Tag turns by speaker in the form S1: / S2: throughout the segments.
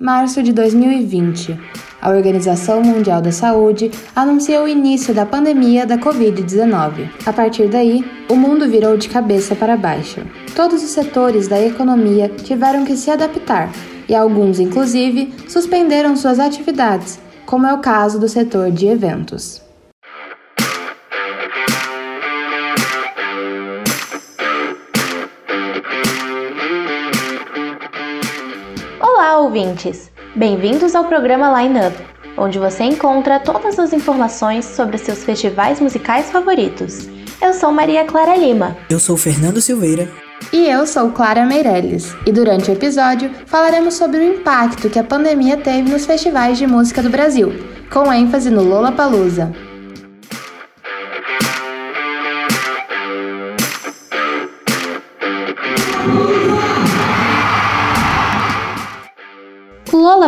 S1: março de 2020. A Organização Mundial da Saúde anunciou o início da pandemia da Covid-19. A partir daí, o mundo virou de cabeça para baixo. Todos os setores da economia tiveram que se adaptar e alguns, inclusive, suspenderam suas atividades, como é o caso do setor de eventos.
S2: Ouvintes! Bem-vindos ao programa Line Up, onde você encontra todas as informações sobre seus festivais musicais favoritos. Eu sou Maria Clara Lima.
S3: Eu sou Fernando Silveira.
S1: E eu sou Clara Meirelles, e durante o episódio falaremos sobre o impacto que a pandemia teve nos festivais de música do Brasil, com ênfase no Lollapalooza.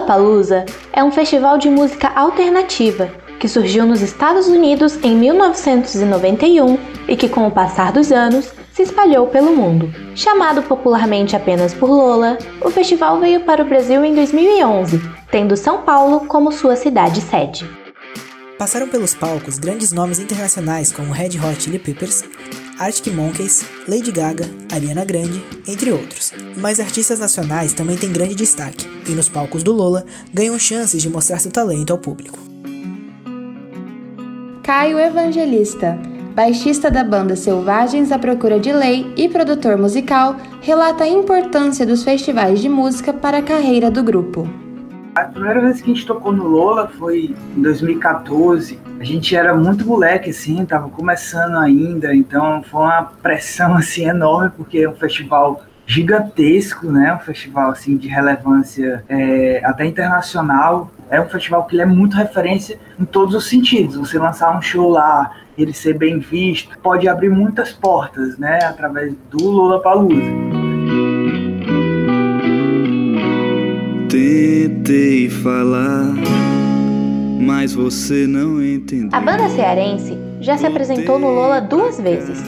S2: Lollapalooza é um festival de música alternativa que surgiu nos Estados Unidos em 1991 e que, com o passar dos anos, se espalhou pelo mundo. Chamado popularmente apenas por Lola, o festival veio para o Brasil em 2011, tendo São Paulo como sua cidade sede.
S3: Passaram pelos palcos grandes nomes internacionais como Red Hot Chili Peppers, Arctic Monkeys, Lady Gaga, Ariana Grande, entre outros. Mas artistas nacionais também têm grande destaque, e nos palcos do Lola ganham chances de mostrar seu talento ao público.
S1: Caio Evangelista, baixista da banda Selvagens à Procura de Lei e produtor musical, relata a importância dos festivais de música para a carreira do grupo.
S4: A primeira vez que a gente tocou no Lola foi em 2014. A gente era muito moleque, assim, tava começando ainda, então foi uma pressão, assim, enorme, porque é um festival gigantesco, né? Um festival, assim, de relevância é, até internacional. É um festival que é muito referência em todos os sentidos. Você lançar um show lá, ele ser bem visto, pode abrir muitas portas, né? Através do Lollapalooza.
S5: Tentei falar, mas você não entendeu.
S2: A banda cearense já se apresentou no Lola duas vezes.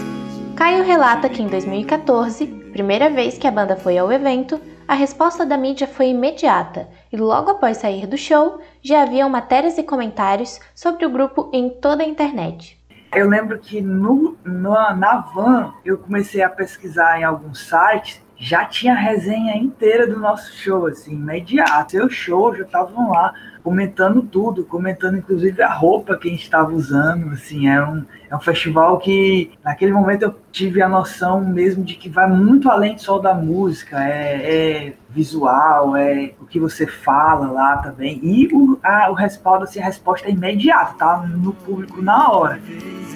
S2: Caio relata que em 2014, primeira vez que a banda foi ao evento, a resposta da mídia foi imediata e logo após sair do show já haviam matérias e comentários sobre o grupo em toda a internet.
S4: Eu lembro que no, no, na van eu comecei a pesquisar em alguns sites já tinha a resenha inteira do nosso show, assim, imediato. Seu show, já estavam lá comentando tudo, comentando inclusive a roupa que a gente estava usando, assim, é um, é um festival que naquele momento eu tive a noção mesmo de que vai muito além só da música, é, é visual, é o que você fala lá também, e o, a, o respaldo, assim, a resposta é imediata, tá no público na hora.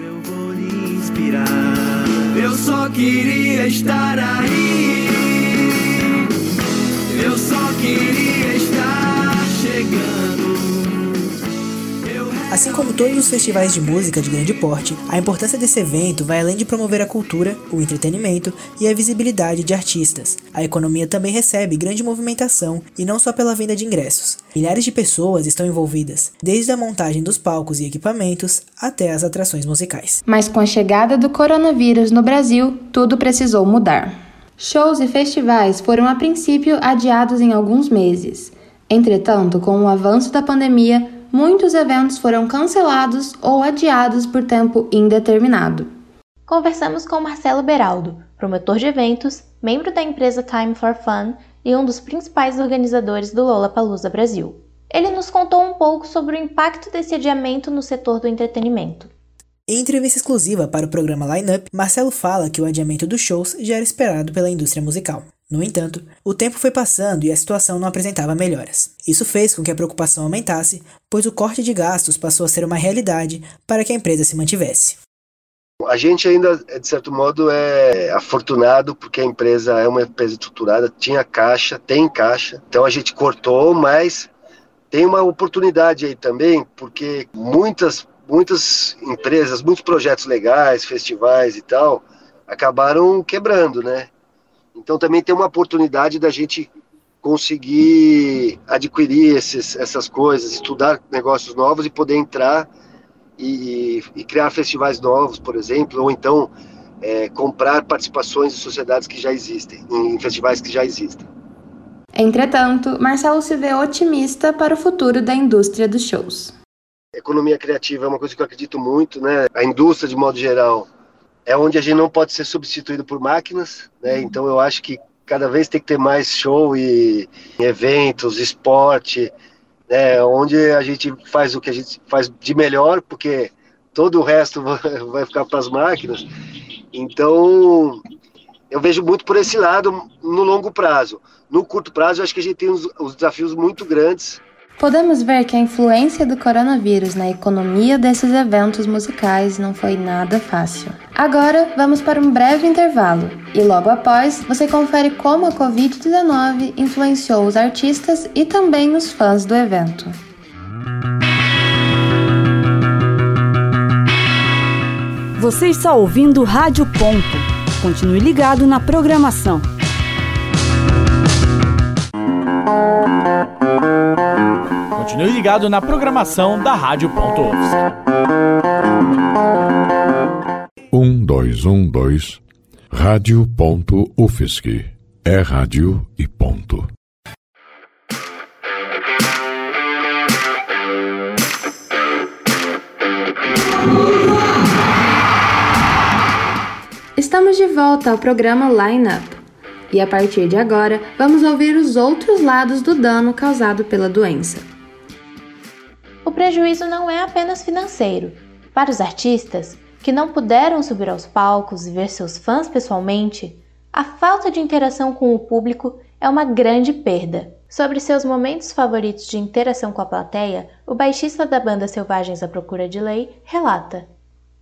S5: Eu vou inspirar. Eu só queria estar aí. Eu só queria estar chegando.
S3: Assim como todos os festivais de música de grande porte, a importância desse evento vai além de promover a cultura, o entretenimento e a visibilidade de artistas. A economia também recebe grande movimentação e não só pela venda de ingressos. Milhares de pessoas estão envolvidas, desde a montagem dos palcos e equipamentos até as atrações musicais.
S1: Mas com a chegada do coronavírus no Brasil, tudo precisou mudar. Shows e festivais foram a princípio adiados em alguns meses. Entretanto, com o avanço da pandemia, muitos eventos foram cancelados ou adiados por tempo indeterminado.
S2: Conversamos com Marcelo Beraldo, promotor de eventos, membro da empresa Time for Fun e um dos principais organizadores do Lollapalooza Brasil. Ele nos contou um pouco sobre o impacto desse adiamento no setor do entretenimento.
S3: Em entrevista exclusiva para o programa Line Up, Marcelo fala que o adiamento dos shows já era esperado pela indústria musical. No entanto, o tempo foi passando e a situação não apresentava melhoras. Isso fez com que a preocupação aumentasse, pois o corte de gastos passou a ser uma realidade para que a empresa se mantivesse.
S6: A gente ainda, de certo modo, é afortunado porque a empresa é uma empresa estruturada, tinha caixa, tem caixa, então a gente cortou, mas tem uma oportunidade aí também, porque muitas muitas empresas, muitos projetos legais, festivais e tal, acabaram quebrando, né? Então também tem uma oportunidade da gente conseguir adquirir esses, essas coisas, estudar negócios novos e poder entrar e, e criar festivais novos, por exemplo, ou então é, comprar participações em sociedades que já existem, em festivais que já existem.
S1: Entretanto, Marcelo se vê otimista para o futuro da indústria dos shows.
S6: Economia criativa é uma coisa que eu acredito muito, né? A indústria, de modo geral, é onde a gente não pode ser substituído por máquinas, né? Então eu acho que cada vez tem que ter mais show e eventos, esporte, né? Onde a gente faz o que a gente faz de melhor, porque todo o resto vai ficar para as máquinas. Então, eu vejo muito por esse lado no longo prazo. No curto prazo, eu acho que a gente tem os, os desafios muito grandes.
S1: Podemos ver que a influência do coronavírus na economia desses eventos musicais não foi nada fácil. Agora, vamos para um breve intervalo e logo após você confere como a Covid-19 influenciou os artistas e também os fãs do evento.
S7: Você está ouvindo Rádio Ponto. Continue ligado na programação.
S8: Continue ligado na programação da Rádio Ponto
S9: Um, dois, um, dois. Rádio Ponto UFSC. É rádio e ponto.
S1: Estamos de volta ao programa Line Up. E a partir de agora, vamos ouvir os outros lados do dano causado pela doença.
S2: O prejuízo não é apenas financeiro. Para os artistas, que não puderam subir aos palcos e ver seus fãs pessoalmente, a falta de interação com o público é uma grande perda. Sobre seus momentos favoritos de interação com a plateia, o baixista da banda Selvagens à Procura de Lei relata.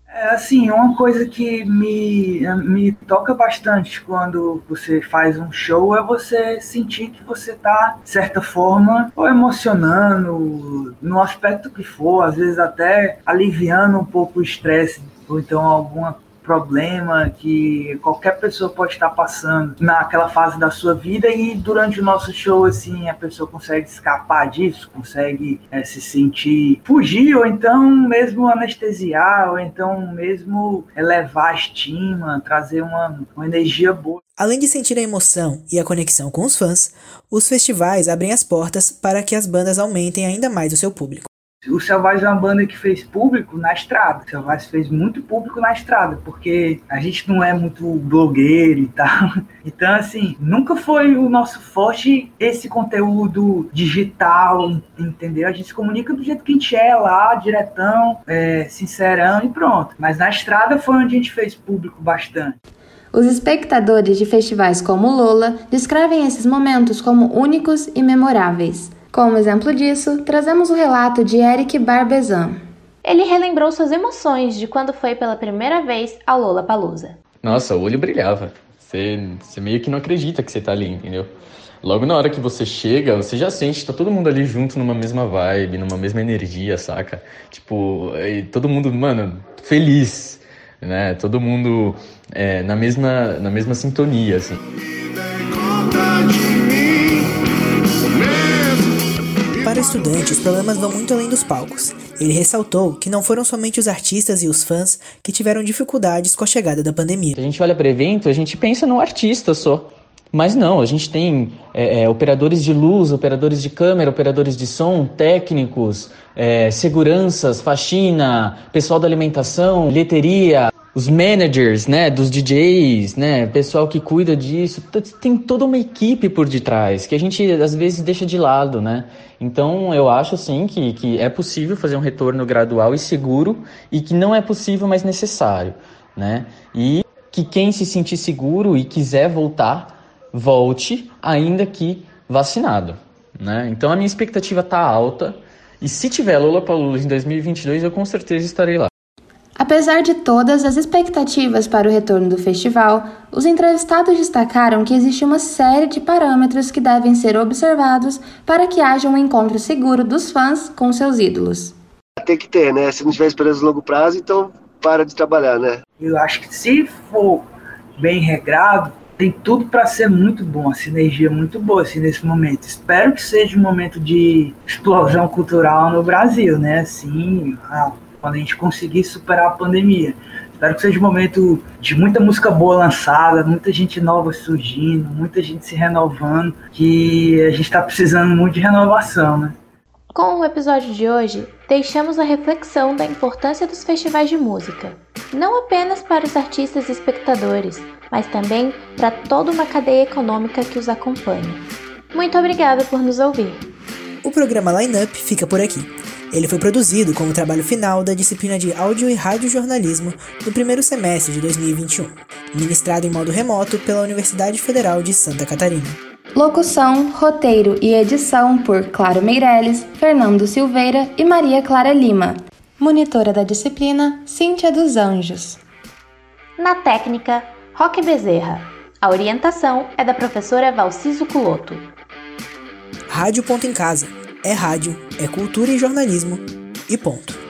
S4: É assim, uma coisa que me, me toca bastante quando você faz um show é você sentir que você está, de certa forma, ou emocionando, no aspecto que for, às vezes até aliviando um pouco o estresse, ou então alguma problema que qualquer pessoa pode estar passando naquela fase da sua vida e durante o nosso show assim a pessoa consegue escapar disso, consegue é, se sentir fugir ou então mesmo anestesiar ou então mesmo elevar a estima, trazer uma, uma energia boa.
S3: Além de sentir a emoção e a conexão com os fãs, os festivais abrem as portas para que as bandas aumentem ainda mais o seu público.
S4: O Selvagem é uma banda que fez público na estrada. O Selvagem fez muito público na estrada, porque a gente não é muito blogueiro e tal. Então, assim, nunca foi o nosso forte esse conteúdo digital, entendeu? A gente se comunica do jeito que a gente é lá, diretão, é, sincerão e pronto. Mas na estrada foi onde a gente fez público bastante.
S1: Os espectadores de festivais como Lola descrevem esses momentos como únicos e memoráveis. Como exemplo disso, trazemos o relato de Eric Barbezan.
S2: Ele relembrou suas emoções de quando foi pela primeira vez ao Lola Palusa.
S10: Nossa, o olho brilhava. Você, você meio que não acredita que você tá ali, entendeu? Logo na hora que você chega, você já sente, tá todo mundo ali junto numa mesma vibe, numa mesma energia, saca? Tipo, todo mundo, mano, feliz, né? Todo mundo é, na, mesma, na mesma sintonia, assim.
S3: Para o estudante, os problemas vão muito além dos palcos. Ele ressaltou que não foram somente os artistas e os fãs que tiveram dificuldades com a chegada da pandemia.
S10: A gente olha para evento, a gente pensa no artista só. Mas não, a gente tem é, é, operadores de luz, operadores de câmera, operadores de som, técnicos, é, seguranças, faxina, pessoal da alimentação, bilheteria, os managers, né, dos DJs, né, pessoal que cuida disso, tem toda uma equipe por detrás que a gente às vezes deixa de lado, né? Então eu acho sim que, que é possível fazer um retorno gradual e seguro e que não é possível, mas necessário, né? E que quem se sentir seguro e quiser voltar, volte, ainda que vacinado, né? Então a minha expectativa tá alta e se tiver Lollapalooza em 2022, eu com certeza estarei lá.
S1: Apesar de todas as expectativas para o retorno do festival, os entrevistados destacaram que existe uma série de parâmetros que devem ser observados para que haja um encontro seguro dos fãs com seus ídolos.
S6: Tem que ter, né? Se não tiver esperança no longo prazo, então para de trabalhar, né?
S4: Eu acho que se for bem regrado, tem tudo para ser muito bom, a sinergia muito boa assim, nesse momento. Espero que seja um momento de explosão cultural no Brasil, né? Assim, a quando a gente conseguir superar a pandemia. Espero que seja um momento de muita música boa lançada, muita gente nova surgindo, muita gente se renovando, que a gente está precisando muito de renovação, né?
S2: Com o episódio de hoje, deixamos a reflexão da importância dos festivais de música, não apenas para os artistas e espectadores, mas também para toda uma cadeia econômica que os acompanha. Muito obrigada por nos ouvir.
S3: O programa Line Up fica por aqui. Ele foi produzido como trabalho final da disciplina de Áudio e Radiojornalismo no primeiro semestre de 2021, ministrado em modo remoto pela Universidade Federal de Santa Catarina.
S1: Locução, roteiro e edição por Claro Meirelles, Fernando Silveira e Maria Clara Lima. Monitora da disciplina, Cíntia dos Anjos.
S2: Na técnica, Roque Bezerra. A orientação é da professora Valciso Culoto.
S3: Rádio Ponto em Casa. É rádio, é cultura e jornalismo. E ponto.